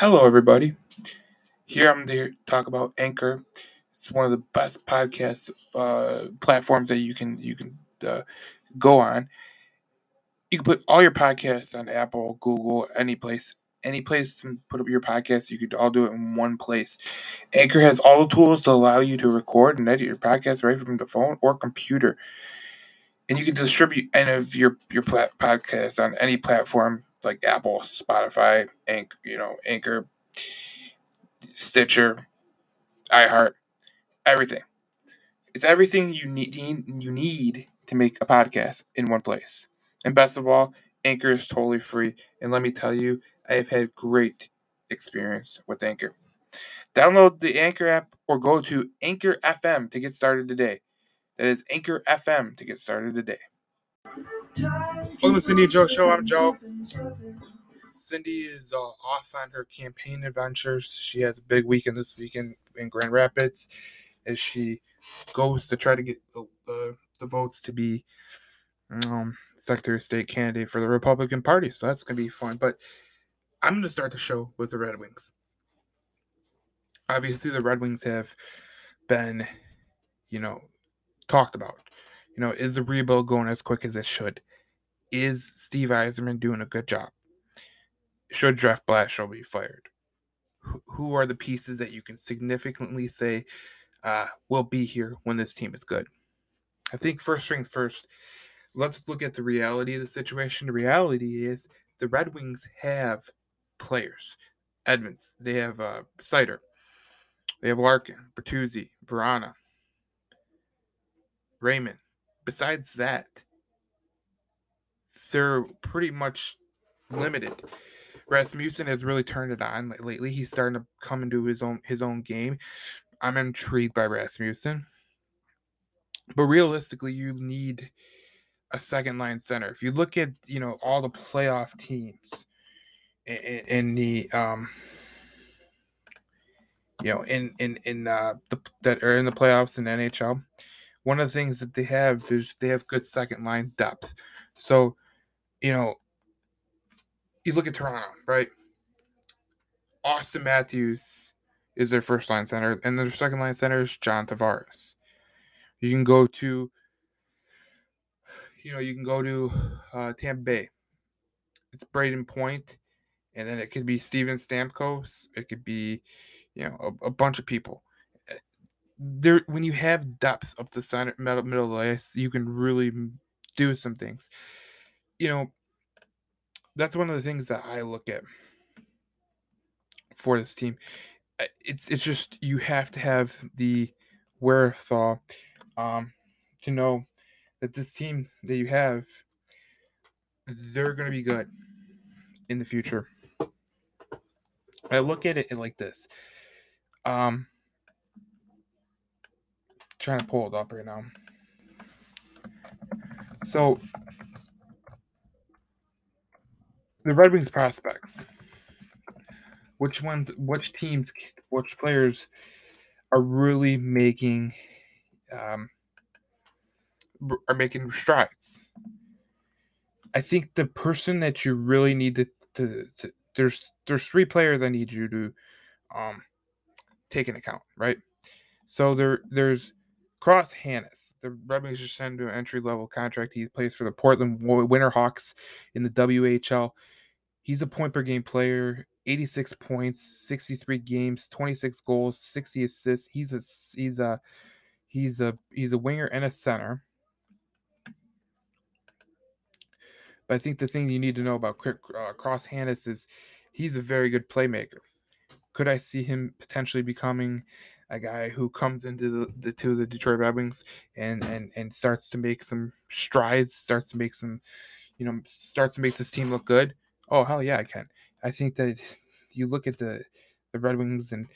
Hello, everybody. Here I'm to talk about Anchor. It's one of the best podcast uh, platforms that you can you can uh, go on. You can put all your podcasts on Apple, Google, any place, any place to put up your podcast. You could all do it in one place. Anchor has all the tools to allow you to record and edit your podcast right from the phone or computer, and you can distribute any of your your plat- podcasts on any platform like Apple, Spotify, Anch- you know, Anchor, Stitcher, iHeart, everything. It's everything you need you need to make a podcast in one place. And best of all, Anchor is totally free. And let me tell you, I have had great experience with Anchor. Download the Anchor app or go to Anchor FM to get started today. That is Anchor FM to get started today. Welcome to Cindy and Joe Show. I'm Joe. Cindy is uh, off on her campaign adventures. She has a big weekend this weekend in Grand Rapids as she goes to try to get the, the, the votes to be um, Secretary of State candidate for the Republican Party. So that's going to be fun. But I'm going to start the show with the Red Wings. Obviously, the Red Wings have been, you know, talked about. You know, is the rebuild going as quick as it should? Is Steve Yzerman doing a good job? Should Jeff Blashill be fired? Who are the pieces that you can significantly say uh, will be here when this team is good? I think first things first, let's look at the reality of the situation. The reality is the Red Wings have players. Edmonds, they have uh, Seider, they have Larkin, Bertuzzi, Vrana, Raymond, besides that, they're pretty much limited. Rasmussen has really turned it on lately. He's starting to come into his own his own game. I'm intrigued by Rasmussen. But realistically, you need a second line center. If you look at, you know, all the playoff teams in, in the um you know, in in in uh the that are in the playoffs in the NHL, one of the things that they have is they have good second line depth. So, you know, you look at Toronto, right? Auston Matthews is their first line center, and their second line center is John Tavares. You can go to, you know, you can go to uh, Tampa Bay. It's Brayden Point, and then it could be Steven Stamkos. It could be, you know, a, a bunch of people there when you have depth up the center middle, middle of the ice, you can really do some things. You know, that's one of the things that I look at for this team. It's it's just you have to have the wherewithal um, to know that this team that you have, they're going to be good in the future. I look at it like this. Um, trying to pull it up right now. So the Red Wings prospects. Which ones which teams which players are really making um, are making strides. I think the person that you really need to, to, to there's there's three players I need you to um take into account, right? So there there's Cross Hanas. The Red Wings just signed him an entry level contract. He plays for the Portland Winterhawks in the WHL. He's a point per game player, 86 points, 63 games, 26 goals, 60 assists. He's a he's a he's a he's a winger and a center. But I think the thing you need to know about uh, Cross Hanas is he's a very good playmaker. Could I see him potentially becoming a guy who comes into the, the to the Detroit Red Wings and and and starts to make some strides, starts to make some, you know, starts to make this team look good. Oh hell yeah, I can. I think that you look at the the Red Wings and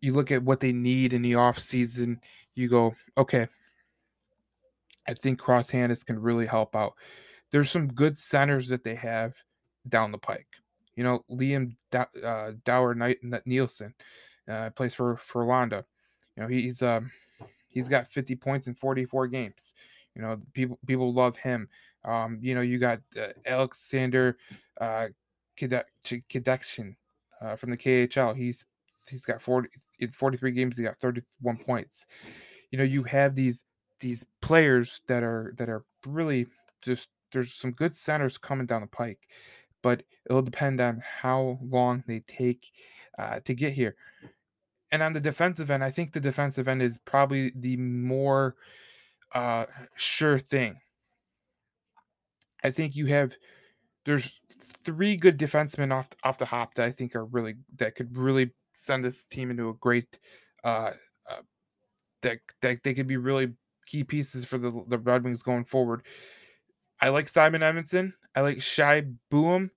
you look at what they need in the off season, you go, okay, I think Cross Hanas can really help out. There's some good centers that they have down the pike. You know, Liam uh, Dower Nilsson uh, plays for for Londa. You know, he's um he's got 50 points in 44 games. You know, people people love him. Um, you know, you got uh, Alexander uh, Kadekshin. uh, from the KHL. He's he's got 40 in 43 games he got 31 points. You know, you have these these players that are that are really just there's some good centers coming down the pike, but it'll depend on how long they take uh, to get here. And on the defensive end, I think the defensive end is probably the more uh, sure thing. I think you have there's three good defensemen off off the hop that I think are really that could really send this team into a great uh, uh that that they could be really key pieces for the the Red Wings going forward. I like Simon Edvinsson. I like Shai Buium.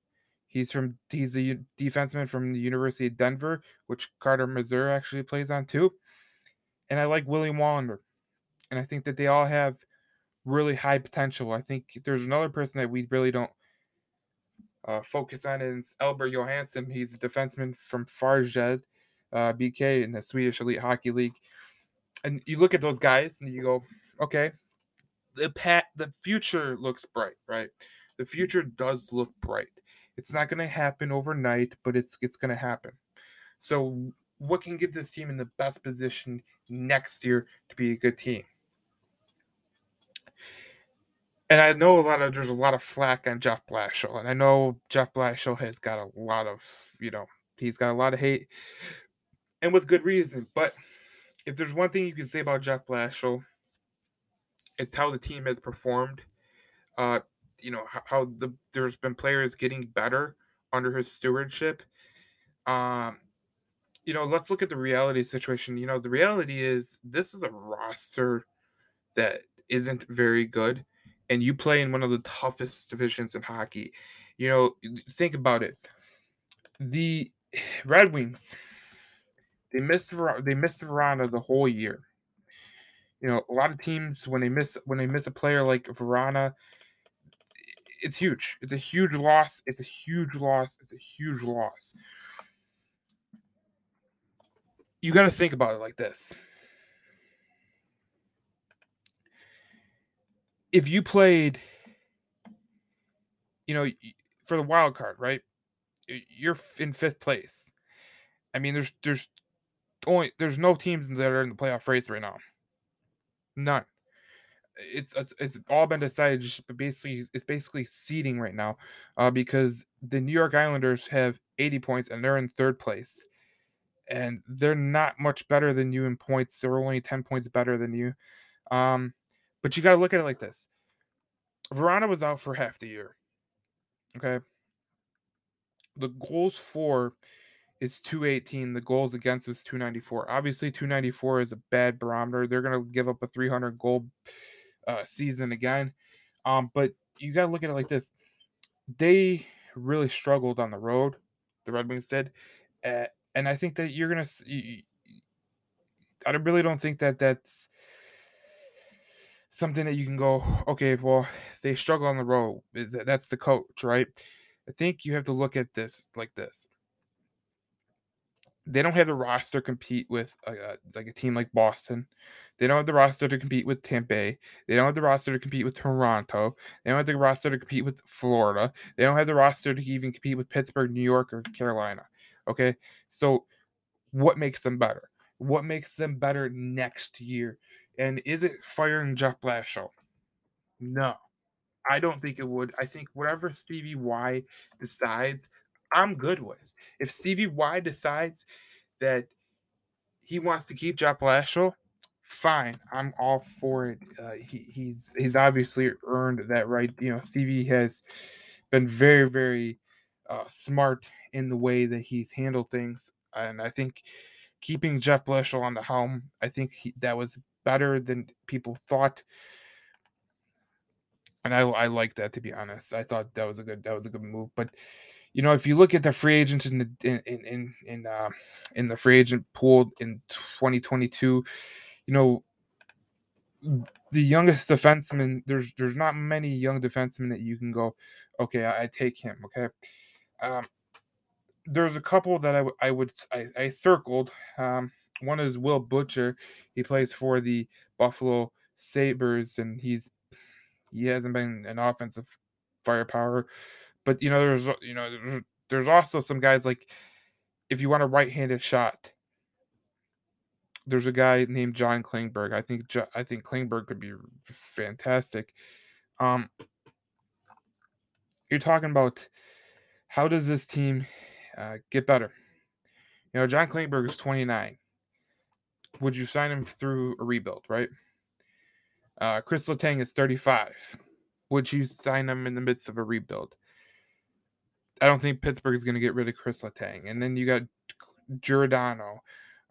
He's from he's a defenseman from the University of Denver, which Carter Mazur actually plays on too. And I like William Wallinder. And I think that they all have really high potential. I think there's another person that we really don't uh, focus on is Albert Johansson. He's a defenseman from Farjed uh, BK in the Swedish Elite Hockey League. And you look at those guys and you go, okay, the pat the future looks bright, right? The future does look bright. It's not going to happen overnight, but it's it's going to happen. So, what can get this team in the best position next year to be a good team? and I know a lot of there's a lot of flack on Jeff Blashill, and I know Jeff Blashill has got a lot of you know he's got a lot of hate, and with good reason. But if there's one thing you can say about Jeff Blashill, it's how the team has performed. Uh, you know how, the there's been players getting better under his stewardship. Um, you know, let's look at the reality situation. You know, the reality is this is a roster that isn't very good and you play in one of the toughest divisions in hockey. You know, think about it. The Red Wings, they missed they missed Vrana the whole year. You know, a lot of teams when they miss when they miss a player like Vrana, it's huge. It's a huge loss. It's a huge loss. It's a huge loss. You got to think about it like this. if you played, you know, for the wild card, right? You're in fifth place. I mean, there's there's only there's no teams that are in the playoff race right now. None. It's it's, all been decided. Just basically, it's basically seeding right now, uh, because the New York Islanders have 80 points and they're in third place, and they're not much better than you in points. They're only 10 points better than you. Um, but you got to look at it like this Vrana was out for half the year. Okay. The goals for is 218. The goals against is 294. Obviously, 294 is a bad barometer. They're going to give up a 300 goal uh, season again. Um, but you got to look at it like this. They really struggled on the road. The Red Wings did. Uh, and I think that you're going to. see. I really don't think that that's something that you can go, okay, well, they struggle on the road. Is that that's the coach, right? I think you have to look at this like this. They don't have the roster compete with a, a, like a team like Boston. They don't have the roster to compete with Tampa Bay. They don't have the roster to compete with Toronto. They don't have the roster to compete with Florida. They don't have the roster to even compete with Pittsburgh, New York, or Carolina. Okay, so what makes them better? What makes them better next year? And is it firing Jeff Blashill? No, I don't think it would. I think whatever Stevie Y decides, I'm good with. If Stevie Y decides that he wants to keep Jeff Blashill, fine. I'm all for it. Uh, he, he's he's obviously earned that right. You know, Stevie has been very very uh, smart in the way that he's handled things, and I think keeping Jeff Blashill on the helm, I think he, that was better than people thought. And I, I like that to be honest. I thought that was a good that was a good move. But you know, if you look at the free agents in the in in in uh, in the free agent pool in 2022, you know, the youngest defenseman. There's there's not many young defensemen that you can go, okay, I, I take him. Okay, um, there's a couple that I, would I, I circled. Um, one is Will Butcher. He plays for the Buffalo Sabres, and he's he hasn't been an offensive firepower. But you know, there's you know there's, there's also some guys like if you want a right-handed shot, there's a guy named John Klingberg. I think I think Klingberg could be fantastic. Um, you're talking about how does this team uh, get better? You know, John Klingberg is 29. Would you sign him through a rebuild, right? Uh, Chris Letang is 35. Would you sign him in the midst of a rebuild? I don't think Pittsburgh is going to get rid of Chris Letang. And then you got Giordano.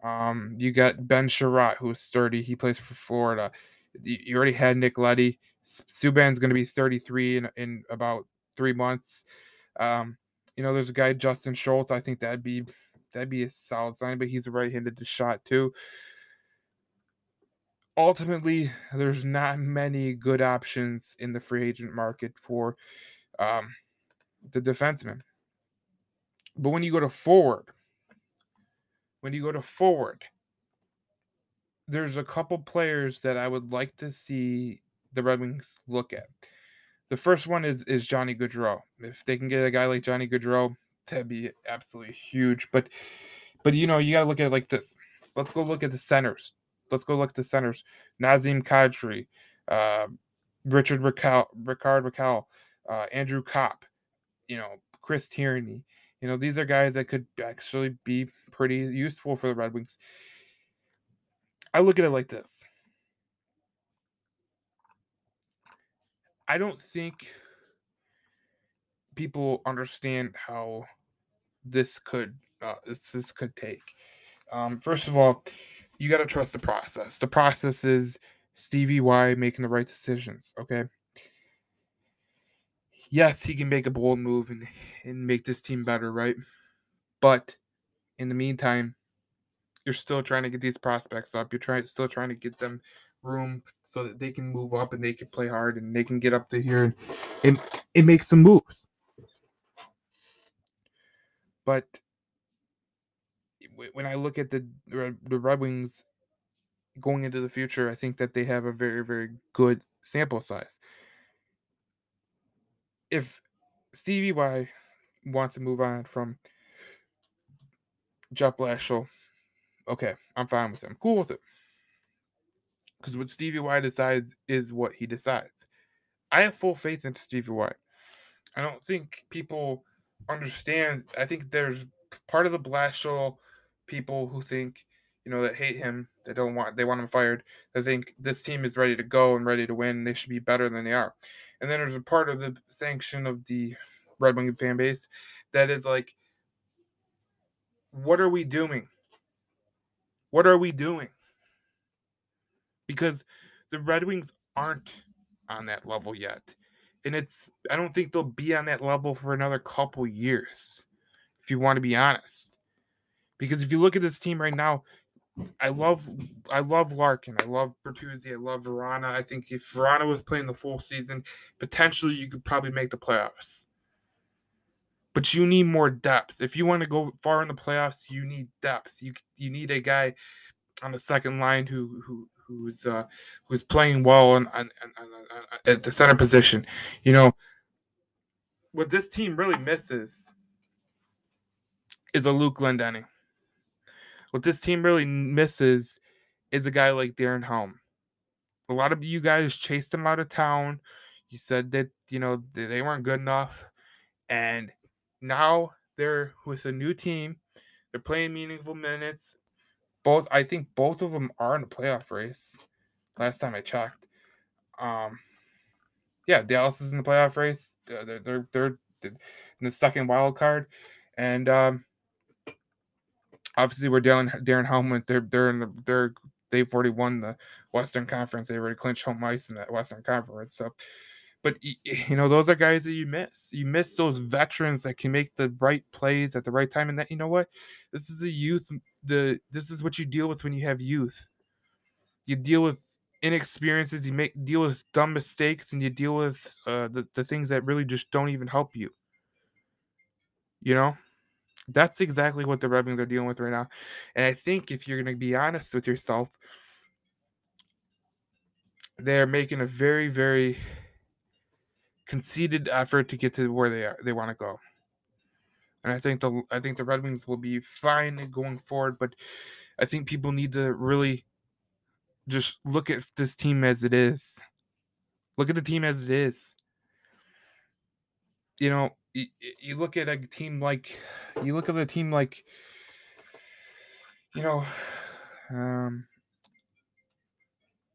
Um, you got Ben Chiarot, who's 30. He plays for Florida. You already had Nick Leddy. Subban's going to be 33 in, in about three months. Um, you know, there's a guy Justin Schultz. I think that'd be that'd be a solid sign, but he's a right-handed shot too. Ultimately, there's not many good options in the free agent market for um, the defenseman. But when you go to forward, when you go to forward, there's a couple players that I would like to see the Red Wings look at. The first one is is Johnny Gaudreau. If they can get a guy like Johnny Gaudreau, that'd be absolutely huge. But but you know, you gotta look at it like this. Let's go look at the centers. Let's go look at the centers. Nazem Kadri, uh, Richard Rakell, Rickard Rakell, uh, Andrew Copp, you know, Chris Tierney. You know, these are guys that could actually be pretty useful for the Red Wings. I look at it like this. I don't think people understand how this could uh, this, this could take. Um, first of all, you got to trust the process. The process is Stevie Y making the right decisions. Okay. Yes, he can make a bold move and, and make this team better, right? But in the meantime, you're still trying to get these prospects up. You're trying still trying to get them room so that they can move up and they can play hard and they can get up to here and, and, make some moves. But when I look at the the Red Wings going into the future, I think that they have a very very good sample size. If Stevie Y wants to move on from Jeff Blashill, okay, I'm fine with him. Cool with it. Because what Stevie Y decides is what he decides. I have full faith in Stevie Y. I don't think people understand. I think there's part of the Blashill people who think, you know, that hate him, that don't want, they want him fired. They think this team is ready to go and ready to win. They should be better than they are. And then there's a part of the sanction of the Red Wing fan base that is like, what are we doing? What are we doing? Because the Red Wings aren't on that level yet. And it's I don't think they'll be on that level for another couple years. If you want to be honest. Because if you look at this team right now, I love I love Larkin. I love Bertuzzi. I love Vrana. I think if Vrana was playing the full season, potentially you could probably make the playoffs. But you need more depth. If you want to go far in the playoffs, you need depth. You you need a guy on the second line who who who's uh, who's playing well on, at the center position. You know, what this team really misses is a Luke Glendening. What this team really misses is a guy like Darren Helm. A lot of you guys chased him out of town. You said that you know they weren't good enough, and now they're with a new team. They're playing meaningful minutes both I think both of them are in the playoff race. Last time I checked, um, yeah, Dallas is in the playoff race. They're they're, they're in the second wild card, and um, obviously we're dealing Darren Helmut. They're they're in the they're they've already won the Western Conference. They already clinched home ice in that Western Conference. So but you know, those are guys that you miss. You miss those veterans that can make the right plays at the right time. And that you know what, this is a youth. The this is what you deal with when you have youth. You deal with inexperiences. You make deal with dumb mistakes, and you deal with uh, the the things that really just don't even help you. You know, that's exactly what the Red Wings are dealing with right now. And I think if you're going to be honest with yourself, they're making a very, very conceded effort to get to where they are they want to go. and I think the I think the Red Wings will be fine going forward. But I think people need to really just look at this team as it is. Look at the team as it is. You know, you, look at a team like you look at a team like you know, um,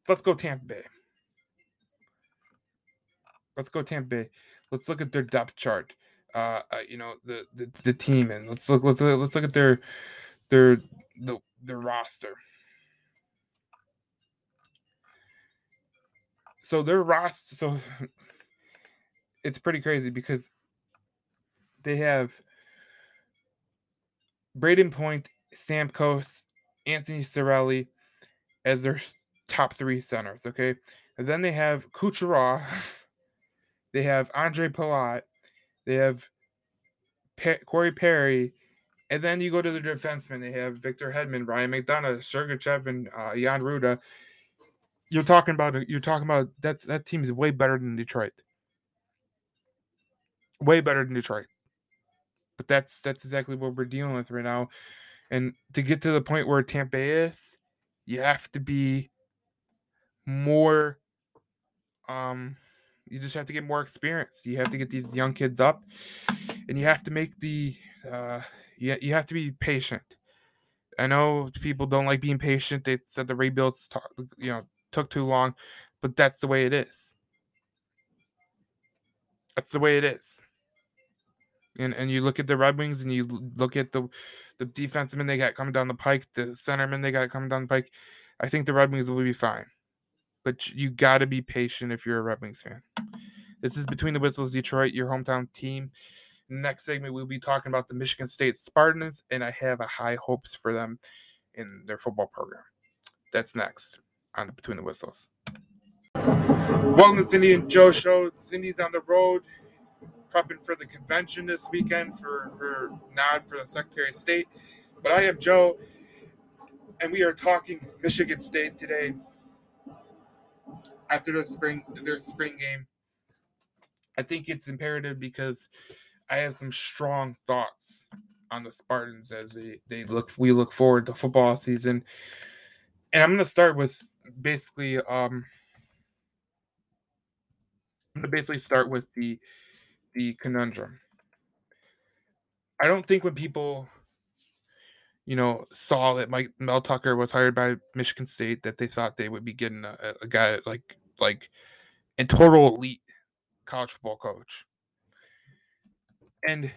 let's go Tampa Bay. Let's go Tampa Bay. Let's look at their depth chart. Uh, uh, you know the, the the team, and let's look let's let's look at their their the their roster. So their roster, so it's pretty crazy because they have Brayden Point, Stamkos, Anthony Cirelli as their top three centers. Okay, and then they have Kucherov, they have Andre Palat, they have Corey Perry, and then you go to the defensemen. They have Victor Hedman, Ryan McDonagh, Sergachev, and uh, Jan Rutta. You're talking about you're talking about that's that team is way better than Detroit. Way better than Detroit. But that's that's exactly what we're dealing with right now. And to get to the point where Tampa is, you have to be more um you just have to get more experience. You have to get these young kids up and you have to make the uh you, you have to be patient. I know people don't like being patient. They said the rebuilds you know took too long, but that's the way it is. That's the way it is. And and you look at the Red Wings and you look at the the defensemen they got coming down the pike, the centermen they got coming down the pike. I think the Red Wings will be fine. But you got to be patient if you're a Red Wings fan. This is Between the Whistles Detroit, your hometown team. Next segment, we'll be talking about the Michigan State Spartans, and I have a high hopes for them in their football program. That's next on the Between the Whistles. Welcome to Cindy and Joe Show. Cindy's on the road prepping for the convention this weekend for her nod for the Secretary of State. But I am Joe, and we are talking Michigan State today after the spring their spring game. I think it's imperative because I have some strong thoughts on the Spartans as they, they look we look forward to football season. And I'm gonna start with basically um I'm gonna basically start with the the conundrum. I don't think when people, you know, saw that Mike Mel Tucker was hired by Michigan State that they thought they would be getting a, a guy like like a total elite college football coach. And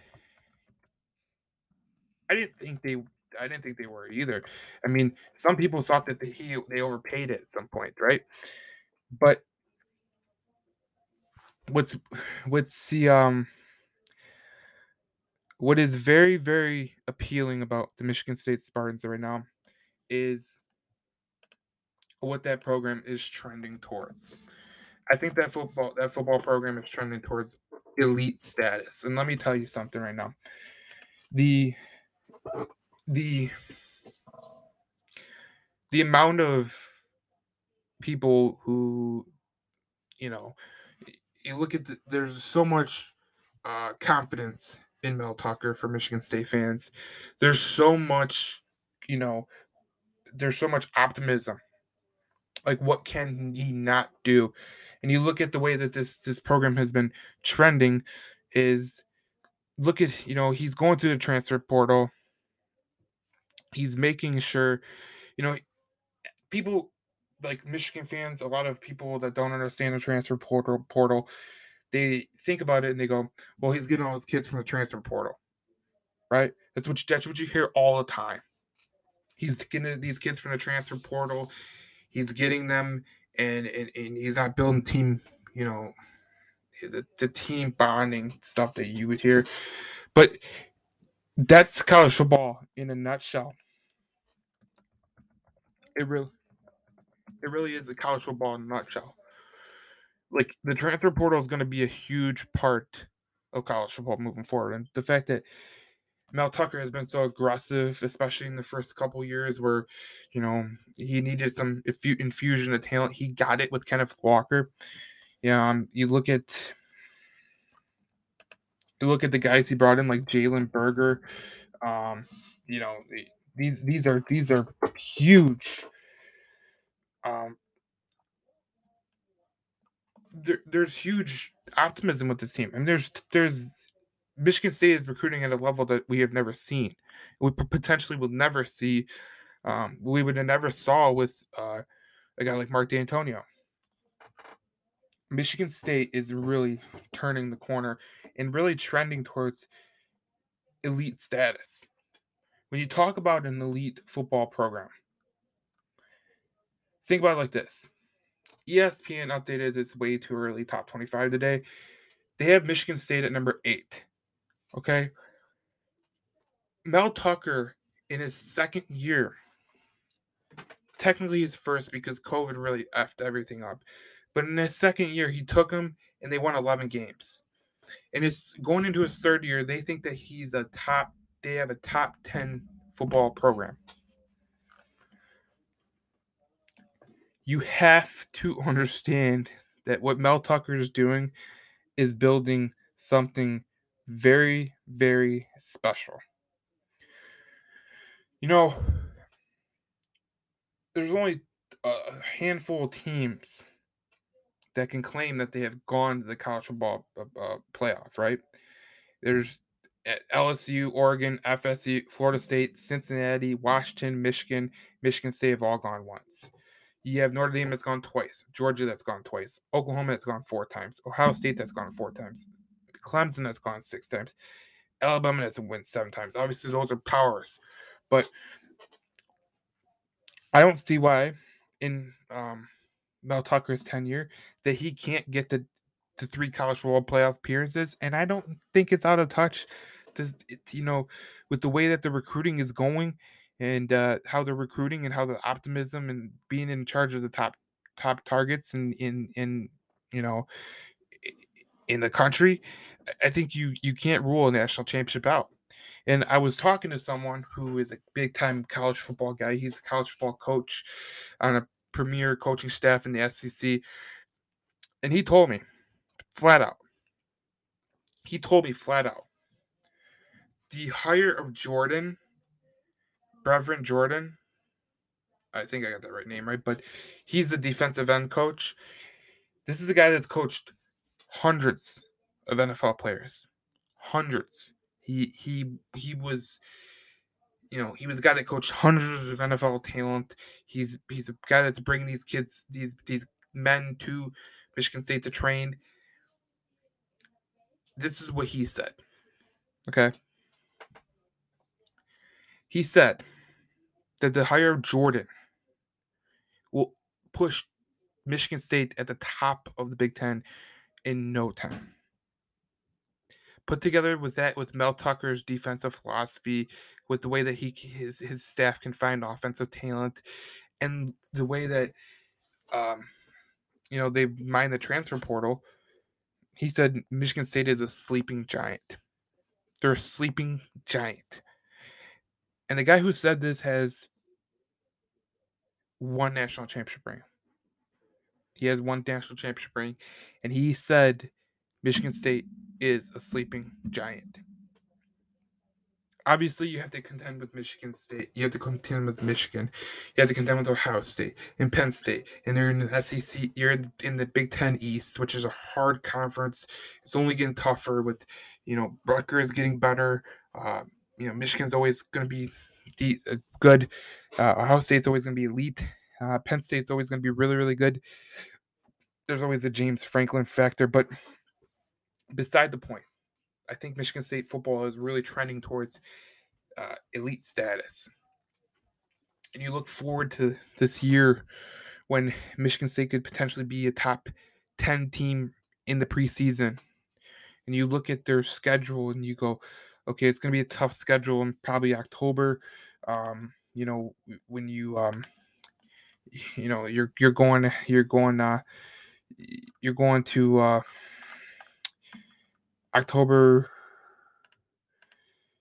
I didn't think they I didn't think they were either. I mean, some people thought that they, he they overpaid it at some point, right? But what's what's the um what is very very appealing about the Michigan State Spartans right now is what that program is trending towards. I think that football that football program is trending towards elite status. And let me tell you something right now. The the the amount of people who you know you look at the, there's so much uh, confidence in Mel Tucker for Michigan State fans. There's so much, you know, there's so much optimism. Like what can he not do? And you look at the way that this this program has been trending is look at, you know, he's going through the transfer portal. He's making sure, you know, people like Michigan fans, a lot of people that don't understand the transfer portal portal, they think about it and they go, "Well, he's getting all his kids from the transfer portal." Right? That's what you, that's what you hear all the time. He's getting these kids from the transfer portal. He's getting them, and and, and he's not building team. You know, the, the team bonding stuff that you would hear, but that's college football in a nutshell. It really it really is a college football in a nutshell. Like the transfer portal is going to be a huge part of college football moving forward, and the fact that Mel Tucker has been so aggressive, especially in the first couple years where, you know, he needed some infusion of talent. He got it with Kenneth Walker. Yeah, um, you look at You look at the guys he brought in, like Jalen Berger. Um, you know, these these are these are huge. Um, there, there's huge optimism with this team, and there's there's Michigan State is recruiting at a level that we have never seen. We potentially will never see. Um, we would have never saw with uh, a guy like Mark Dantonio. Michigan State is really turning the corner and really trending towards elite status. When you talk about an elite football program, think about it like this ESPN updated its way too early top 25 today. They have Michigan State at number eight. Okay. Mel Tucker in his second year, technically his first because COVID really effed everything up. But in his second year, he took them and they won 11 games. And it's going into his third year, they think that he's a top, they have a top 10 football program. You have to understand that what Mel Tucker is doing is building something very, very special. You know, there's only a handful of teams that can claim that they have gone to the college football uh, uh playoff, right? There's eh, LSU, Oregon, FSU, Florida State, Cincinnati, Washington, Michigan, Michigan State have all gone once. You have Notre Dame that's gone twice, Georgia that's gone twice, Oklahoma that's gone four times, Ohio State that's gone four times, Clemson that's gone six times, Alabama that's won seven times. Obviously, those are powers, but I don't see why in um, Mel Tucker's tenure that he can't get the the three college football playoff appearances, and I don't think it's out of touch. This, you know, with the way that the recruiting is going, and uh, how they're recruiting, and how the optimism and being in charge of the top top targets and in, in in you know in the country, I think you you can't rule a national championship out. And I was talking to someone who is a big time college football guy. He's a college football coach on a premier coaching staff in the SEC. And he told me flat out, he told me flat out, the hire of Jordan, Brevin Jordan, I think I got that right name right, but he's the defensive end coach. This is a guy that's coached hundreds of NFL players. Hundreds. He he he was you know, he was a guy that coached hundreds of NFL talent. He's he's a guy that's bringing these kids, these these men to Michigan State to train. This is what he said. Okay. He said that the hire of Jordan will push Michigan State at the top of the Big Ten in no time put together with that with Mel Tucker's defensive philosophy, with the way that he his his staff can find offensive talent, and the way that um, you know they mine the transfer portal. He said Michigan State is a sleeping giant. They're a sleeping giant. And the guy who said this has one national championship ring. He has one national championship ring, and he said Michigan State is a sleeping giant. Obviously, you have to contend with Michigan State. You have to contend with Michigan. You have to contend with Ohio State and Penn State. And they're in the SEC. You're in, the Big Ten East, which is a hard conference. It's only getting tougher with, you know, Rutgers getting better. Uh, you know, Michigan's always going to be de- uh, good. Uh, Ohio State's always going to be elite. Uh, Penn State's always going to be really, really good. There's always a James Franklin factor, but beside the point. I think Michigan State football is really trending towards uh, elite status. And you look forward to this year when Michigan State could potentially be a top 10 team in the preseason. And you look at their schedule and you go, okay, it's going to be a tough schedule in probably October. Um, you know, when you, um, you know, you're, you're going, you're going, uh, you're going to, uh, October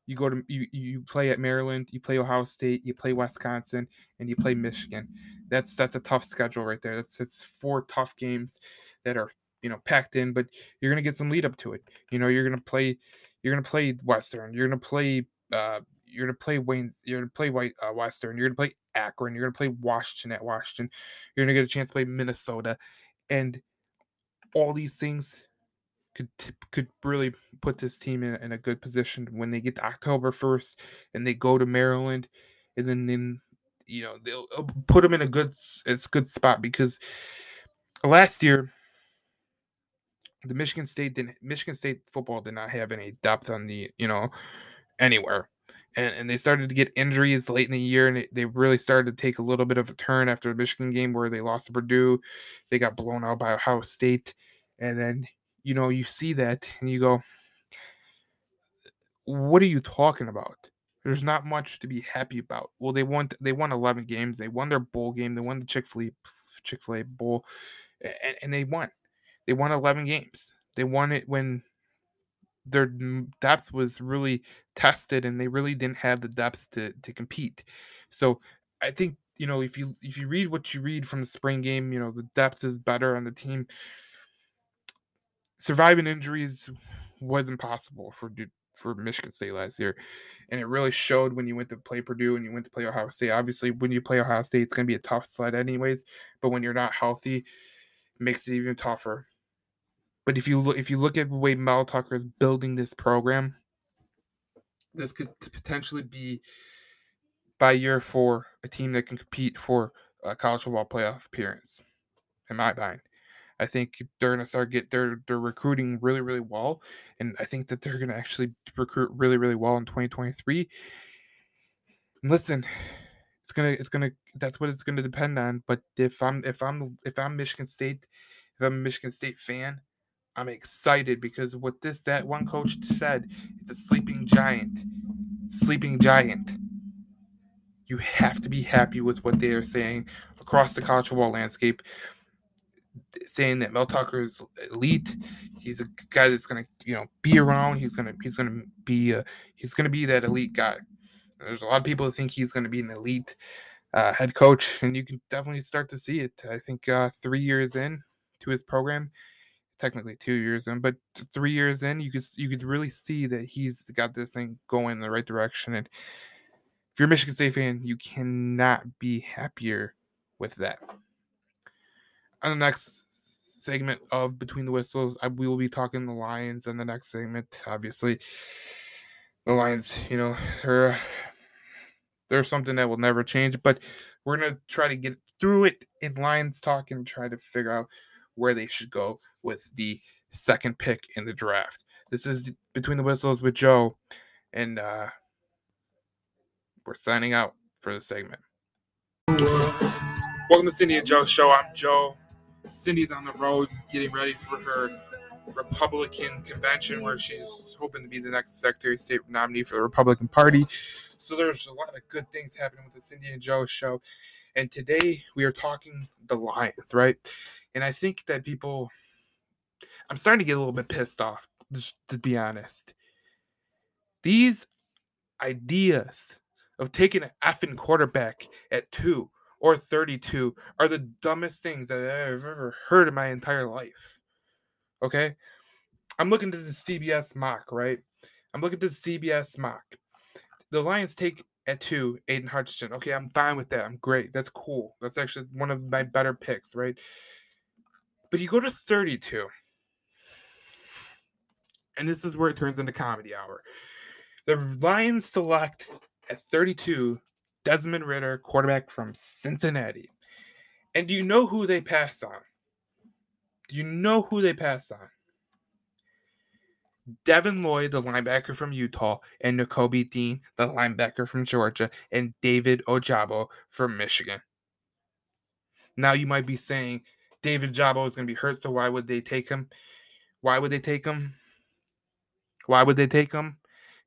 you go to you you play at Maryland, you play Ohio State, you play Wisconsin, and you play Michigan. That's that's a tough schedule right there. That's it's four tough games that are you know packed in, but you're gonna get some lead up to it. You know you're gonna play You're gonna play Western. You're gonna play. Uh, you're gonna play Wayne. You're gonna play White uh, Western. You're gonna play Akron. You're gonna play Washington at Washington. You're gonna get a chance to play Minnesota, and all these things could could really put this team in, in a good position when they get to October first and they go to Maryland, and then then you know they'll put them in a good it's good spot because last year the Michigan State didn't Michigan State football did not have any depth on the you know anywhere. And, and they started to get injuries late in the year, and they really started to take a little bit of a turn after the Michigan game where they lost to Purdue. They got blown out by Ohio State, and then you know you see that and you go, "What are you talking about?" There's not much to be happy about. Well, they won. They won 11 games. They won their bowl game. They won the Chick Fil A Chick Fil A bowl, and, and they won. They won 11 games. They won it when their depth was really tested and they really didn't have the depth to to compete. So I think you know if you if you read what you read from the spring game, you know the depth is better on the team. Surviving injuries was impossible for for Michigan State last year, and it really showed when you went to play Purdue and you went to play Ohio State. Obviously, when you play Ohio State, it's going to be a tough sled anyways. But when you're not healthy, it makes it even tougher. But if you look, if you look at the way Mel Tucker is building this program, this could potentially be by year four a team that can compete for a college football playoff appearance. In my mind, I think they're gonna start get they're they're recruiting really really well, and I think that they're gonna actually recruit really really well in 2023. listen, it's gonna it's gonna that's what it's gonna depend on. But if I'm if I'm if I'm Michigan State, if I'm a Michigan State fan, I'm excited because what this that one coach said, it's a sleeping giant. Sleeping giant. You have to be happy with what they are saying across the college football landscape. Saying that Mel Tucker is elite. He's a guy that's gonna, you know, be around. He's gonna he's gonna be a, he's gonna be that elite guy. There's a lot of people who think he's gonna be an elite uh, head coach, and you can definitely start to see it. I think uh, three years in to his program, technically two years in, but three years in, you could you could really see that he's got this thing going in the right direction. And if you're a Michigan State fan, you cannot be happier with that. On the next segment of Between the Whistles, I, we will be talking the Lions in the next segment. Obviously, the Lions, you know, they're they're something that will never change, but we're gonna try to get through it in Lions talk and try to figure out where they should go with the second pick in the draft. This is Between the Whistles with Joe, and uh, we're signing out for the segment. Welcome to Cindy and Joe Show. I'm Joe. Cindy's on the road getting ready for her Republican convention where she's hoping to be the next Secretary of State nominee for the Republican Party. So there's a lot of good things happening with the Cindy and Joe show. And today we are talking the Lions, right? And I think that people, I'm starting to get a little bit pissed off, to be honest. These ideas of taking an effing quarterback at two or 32 are the dumbest things that I've ever heard in my entire life. Okay? I'm looking at the CBS mock, right? I'm looking at the CBS mock. The Lions take at two, Aidan Hutchinson. Okay, I'm fine with that. I'm great. That's cool. That's actually one of my better picks, right? But you go to 32, and this is where it turns into comedy hour. The Lions select at 32 Desmond Ridder, quarterback from Cincinnati. And do you know who they pass on? Do you know who they pass on? Devin Lloyd, the linebacker from Utah, and Nakobe Dean, the linebacker from Georgia, and David Ojabo from Michigan. Now you might be saying, David Ojabo is going to be hurt, so why would they take him? Why would they take him? Why would they take him?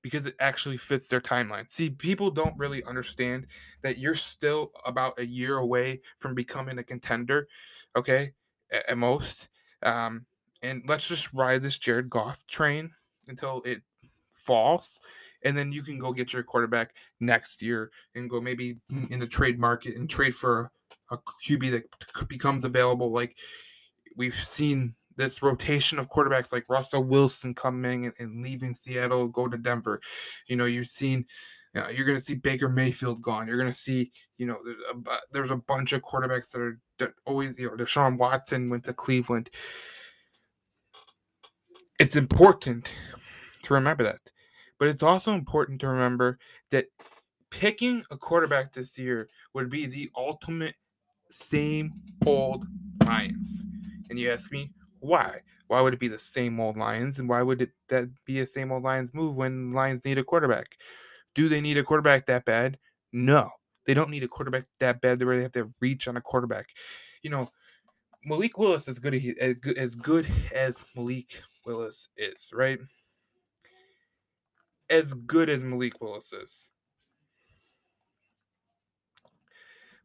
Because it actually fits their timeline. See, people don't really understand that you're still about a year away from becoming a contender, okay, at, at most. Um, and let's just ride this Jared Goff train until it falls and then you can go get your quarterback next year and go maybe in the trade market and trade for a QB that becomes available. Like we've seen this rotation of quarterbacks like Russell Wilson coming and, and leaving Seattle, go to Denver. You know, you've seen you know, you're going to see Baker Mayfield gone. You're going to see, you know, there's a, there's a bunch of quarterbacks that are that always, you know, Deshaun Watson went to Cleveland. It's important to remember that. But it's also important to remember that picking a quarterback this year would be the ultimate same old Lions. And you ask me, why? Why would it be the same old Lions? And why would it that be a same old Lions move when Lions need a quarterback? Do they need a quarterback that bad? No. They don't need a quarterback that bad they have to reach on a quarterback. You know, Malik Willis is good as good as Malik Willis is, right? As good as Malik Willis is.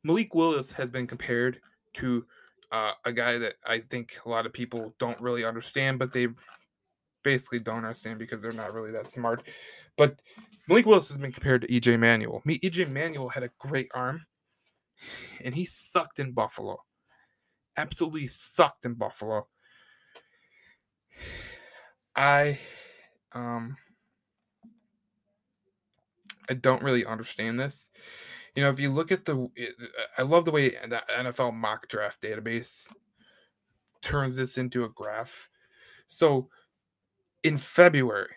Malik Willis has been compared to uh, a guy that I think a lot of people don't really understand, but they basically don't understand because they're not really that smart. But Malik Willis has been compared to EJ Manuel. Me, EJ Manuel had a great arm, and he sucked in Buffalo. Absolutely sucked in Buffalo. I um I don't really understand this. You know, if you look at the, I love the way the NFL mock draft database turns this into a graph. So in February,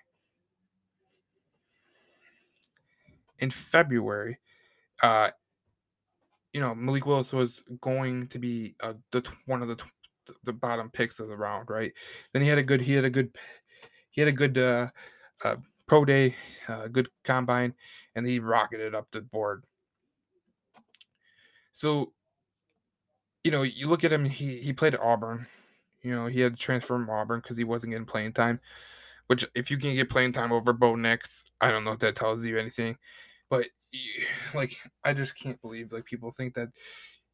in February, uh, you know, Malik Willis was going to be uh, the one of the the bottom picks of the round, right? Then he had a good, he had a good, he had a good uh, uh, pro day, uh, good combine, and he rocketed up the board. So, you know, you look at him. He he played at Auburn. You know, he had to transfer from Auburn because he wasn't getting playing time. Which, if you can get playing time over Bo Nix, I don't know if that tells you anything. But like, I just can't believe like people think that.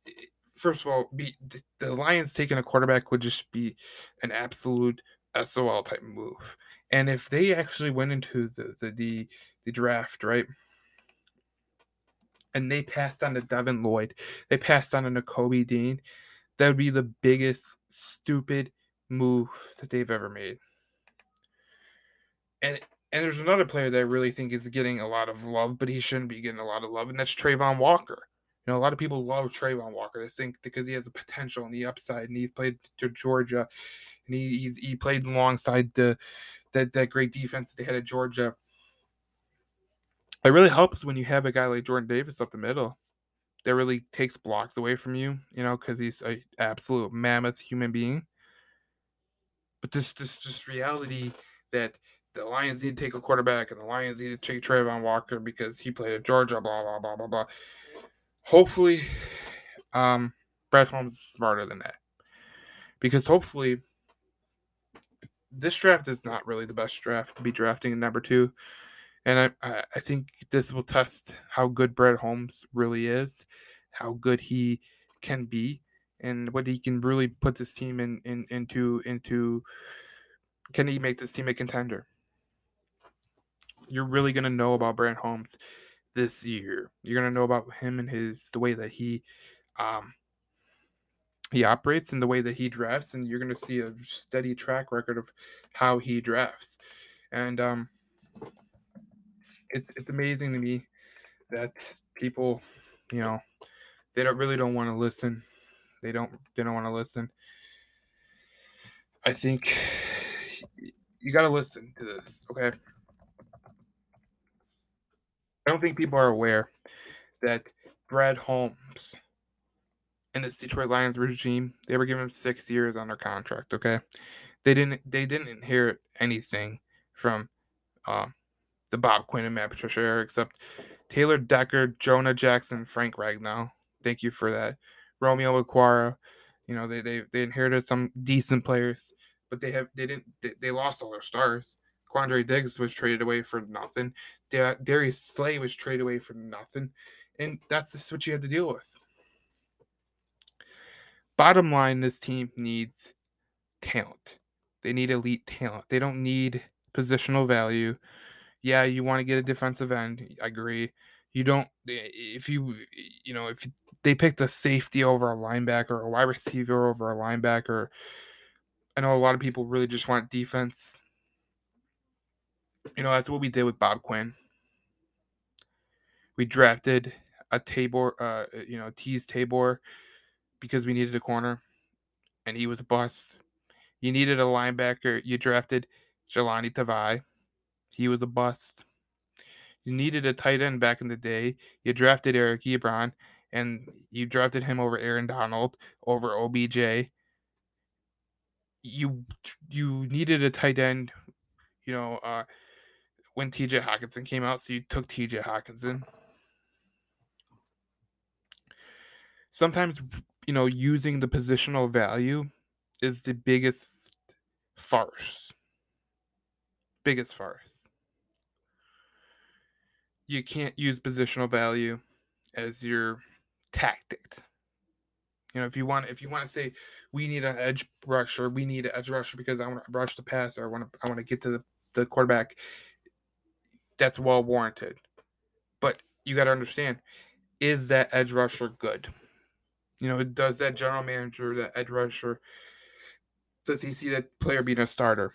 Eh, first of all, be the Lions taking a quarterback would just be an absolute SOL type move. And if they actually went into the the the, the draft, right? And they passed on to Devin Lloyd, they passed on to Kobe Dean, that would be the biggest stupid move that they've ever made. And and there's another player that I really think is getting a lot of love, but he shouldn't be getting a lot of love, and that's Travon Walker. You know, a lot of people love Travon Walker. They think because he has the potential and the upside, and he's played to Georgia, and he he's, he played alongside the that that great defense that they had at Georgia it really helps when you have a guy like Jordan Davis up the middle that really takes blocks away from you, you know, because he's an absolute mammoth human being. But this this just reality that the Lions need to take a quarterback and the Lions need to take Travon Walker because he played at Georgia, blah blah blah blah blah. Hopefully, um, Brad Holmes is smarter than that. Because hopefully this draft is not really the best draft to be drafting in number two. And I, I think this will test how good Brad Holmes really is, how good he can be, and what he can really put this team in, in into into. Can he make this team a contender? You're really gonna know about Brad Holmes this year. You're gonna know about him and his the way that he um he operates and the way that he drafts, and you're gonna see a steady track record of how he drafts. And um it's it's amazing to me that people, you know, they don't really don't want to listen. They don't they don't want to listen. I think you got to listen to this, okay? I don't think people are aware that Brad Holmes and this Detroit Lions regime, they were given six years under contract. Okay, they didn't they didn't inherit anything from uh, the Bob Quinn and Matt Patricia era, except Taylor Decker, Jonah Jackson, Frank Ragnow. Thank you for that. Romeo Okwara. You know, they, they they inherited some decent players, but they have they didn't they, they lost all their stars. Quandre Diggs was traded away for nothing. Darius Slay was traded away for nothing. And that's just what you have to deal with. Bottom line, this team needs talent. They need elite talent. They don't need positional value yeah, you want to get a defensive end. I agree. You don't eh, if you eh, you know if they picked a safety over a linebacker a wide receiver over a linebacker, I know a lot of people really just want defense. You know, that's what we did with Bob Quinn. We drafted a Tabor, uh, eh, you know, Teez Tabor because we needed a corner, and he was a bust. You needed a linebacker. You drafted Jahlani Tavai. He was a bust. You needed a tight end back in the day. You drafted Eric Ebron, and you drafted him over Aaron Donald, over OBJ. You you needed a tight end, you know, uh, when TJ Hockenson came out, so you took TJ Hockenson. Sometimes, you know, using the positional value is the biggest farce. Biggest farce. You can't use positional value as your tactic. You know, if you want if you want to say we need an edge rusher, we need an edge rusher because I want to rush the pass or I want to I want to get to the, the quarterback, that's well warranted. But you got to understand, is that edge rusher good? You know, does that general manager, that edge rusher, does he see that player being a starter?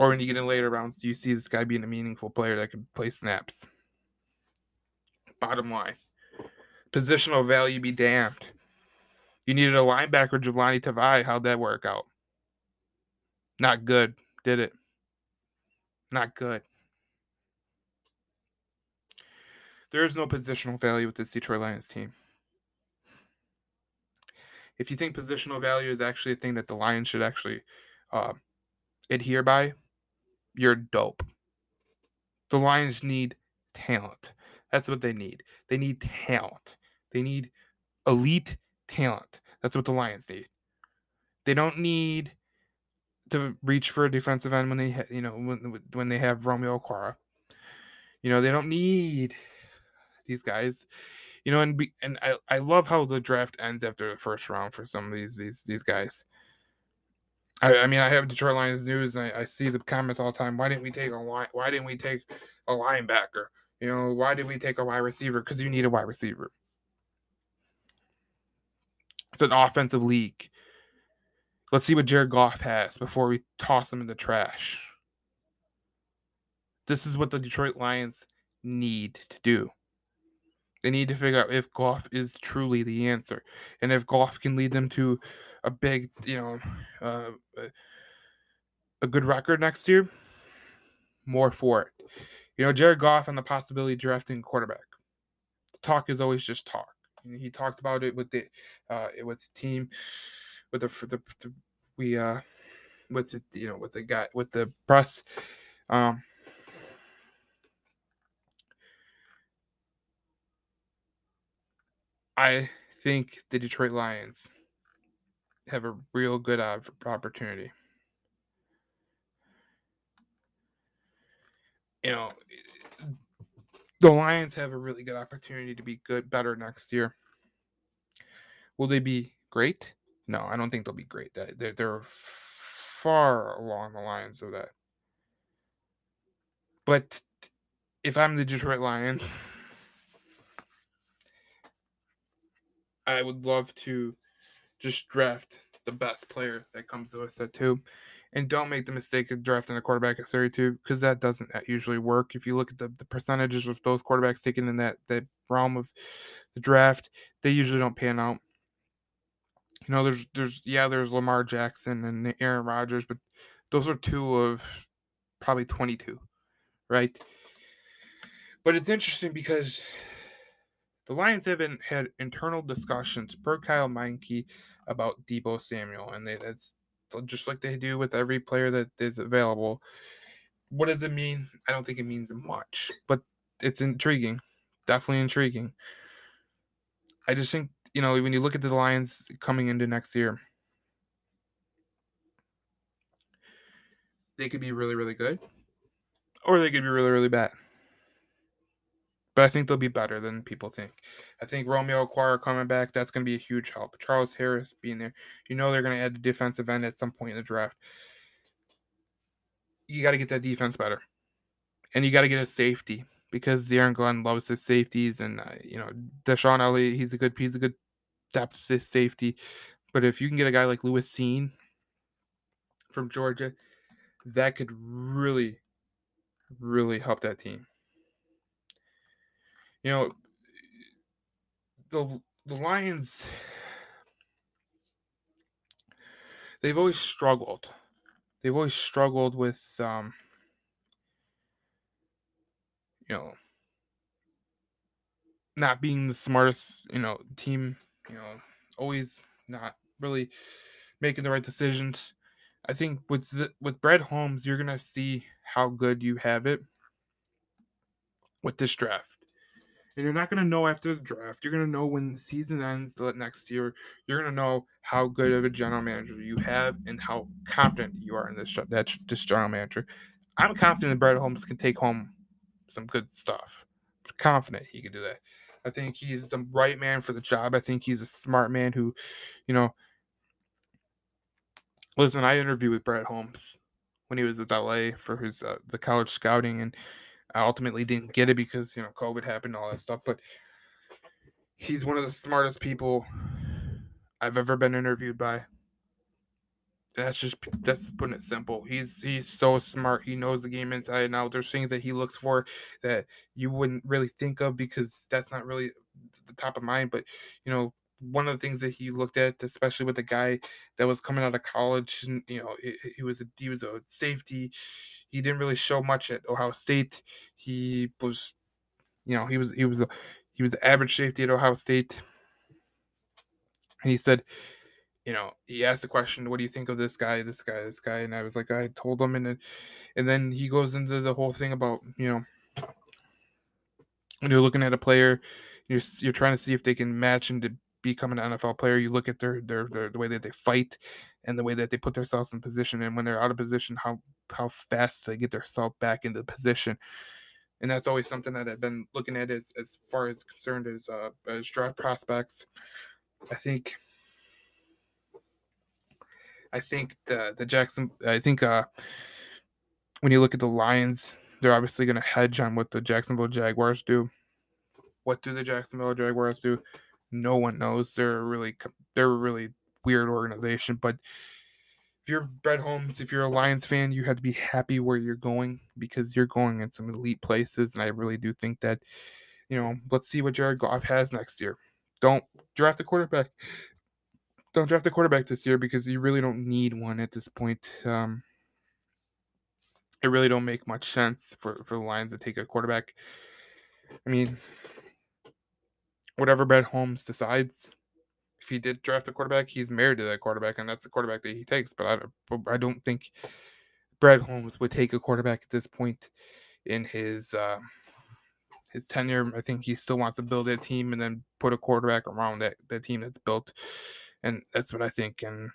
Or when you get in later rounds, do you see this guy being a meaningful player that could play snaps? Bottom line, positional value be damned. You needed a linebacker, Jahlani Tavai. How'd that work out? Not good, did it? Not good. There is no positional value with this Detroit Lions team. If you think positional value is actually a thing that the Lions should actually uh, adhere by, you're dope. The Lions need talent. That's what they need. They need talent. They need elite talent. That's what the Lions need. They don't need to reach for a defensive end when they, ha- you know, when when they have Romeo Okwara. You know, they don't need these guys. You know, and be, and I, I love how the draft ends after the first round for some of these these these guys. I, I mean, I have Detroit Lions news, and I, I see the comments all the time. Why didn't we take a line? Why didn't we take a linebacker? You know, why did we take a wide receiver? Because you need a wide receiver. It's an offensive league. Let's see what Jared Goff has before we toss him in the trash. This is what the Detroit Lions need to do. They need to figure out if Goff is truly the answer, and if Goff can lead them to a big, you know, uh, a good record next year. More for it. You know, Jared Goff and the possibility drafting quarterback. Talk is always just talk. He talked about it with the uh, with the team, with the, the, the we uh, with the you know with the guy with the press. Um, I think the Detroit Lions have a real good opportunity. You know, the Lions have a really good opportunity to be good, better next year. Will they be great? No, I don't think they'll be great. They're, they're far along the lines of that. But if I'm the Detroit Lions, I would love to just draft the best player that comes to us at two. And don't make the mistake of drafting a quarterback at 32 because that doesn't usually work. If you look at the, the percentages of those quarterbacks taken in that, that realm of the draft, they usually don't pan out. You know, there's there's yeah, there's Lamar Jackson and Aaron Rodgers, but those are two of probably 22, right? But it's interesting because the Lions haven't had internal discussions per Kyle Meinke about Deebo Samuel, and they, that's just like they do with every player that is available. What does it mean? I don't think it means much, but it's intriguing. Definitely intriguing. I just think, you know, when you look at the Lions coming into next year, they could be really, really good, or they could be really, really bad. But I think they'll be better than people think. I think Romeo Okwara coming back, that's going to be a huge help. Charles Harris being there. You know they're going to add the defensive end at some point in the draft. You got to get that defense better. And you got to get a safety because Aaron Glenn loves his safeties. And, uh, you know, DeShon Elliott, he's a good, he's a good depth safety. But if you can get a guy like Lewis Cine from Georgia, that could really, really help that team. You know, the the Lions they've always struggled. They've always struggled with um you know not being the smartest, you know, team, you know, always not really making the right decisions. I think with the, with Brad Holmes, you're gonna see how good you have it with this draft. And you're not gonna know after the draft. You're gonna know when the season ends the next year. You're gonna know how good of a general manager you have and how confident you are in this that this general manager. I'm confident that Brad Holmes can take home some good stuff. confident he can do that. I think he's the right man for the job. I think he's a smart man who, you know, listen. I interviewed with Brad Holmes when he was at LA for his uh, the college scouting, and I ultimately didn't get it because you know COVID happened, all that stuff. But he's one of the smartest people I've ever been interviewed by that's just that's putting it simple. He's he's so smart. He knows the game inside and out. There's things that he looks for that you wouldn't really think of because that's not really the top of mind. But you know, one of the things that he looked at, especially with the guy that was coming out of college, and you know, he, was a he was a safety. He didn't really show much at Ohio State. He was, you know, he was he was a he was average safety at Ohio State. And he said you know, he asked the question, "What do you think of this guy, this guy, this guy?" And I was like, I told him, and then, and then he goes into the whole thing about you know, when you're looking at a player, you're you're trying to see if they can match and to become an NFL player. You look at their, their their the way that they fight and the way that they put themselves in position, and when they're out of position, how how fast they get themselves back into position. And that's always something that I've been looking at as as far as concerned as uh, as draft prospects. I think I think the the Jackson. I think uh, when you look at the Lions, they're obviously going to hedge on what the Jacksonville Jaguars do. What do the Jacksonville Jaguars do? No one knows. They're a really they're a really weird organization. But if you're Brett Holmes, if you're a Lions fan, you have to be happy where you're going because you're going in some elite places. And I really do think that, you know, let's see what Jared Goff has next year. Don't draft a quarterback don't draft a quarterback this year because you really don't need one at this point. Um, it really don't make much sense for, for the Lions to take a quarterback. I mean, whatever Brad Holmes decides, if he did draft a quarterback, he's married to that quarterback, and that's the quarterback that he takes. But I, I don't think Brad Holmes would take a quarterback at this point in his uh, his tenure. I think he still wants to build a team and then put a quarterback around that, that team that's built and that's what I think. And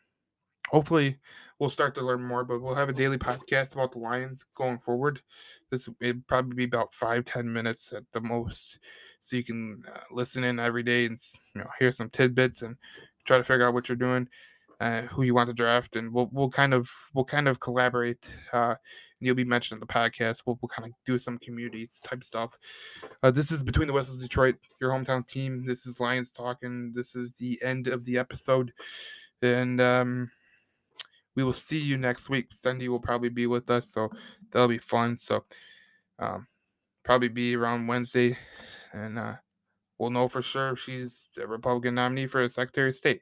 hopefully, we'll start to learn more. But we'll have a daily podcast about the Lions going forward. This it'd probably be about five ten minutes at the most, so you can uh, listen in every day and you know hear some tidbits and try to figure out what you're doing. Uh, who you want to draft, and we'll we'll kind of we'll kind of collaborate. Uh, you'll be mentioned in the podcast. We'll, we'll kind of do some community type stuff. Uh, this is between the Whistles Detroit, your hometown team. This is Lions talking. This is the end of the episode, and um, we will see you next week. Cindy will probably be with us, so that'll be fun. So um, probably be around Wednesday, and uh, we'll know for sure if she's a Republican nominee for Secretary of State.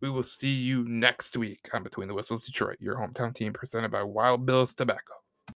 We will see you next week on Between the Whistles Detroit, your hometown team presented by Wild Bill's Tobacco.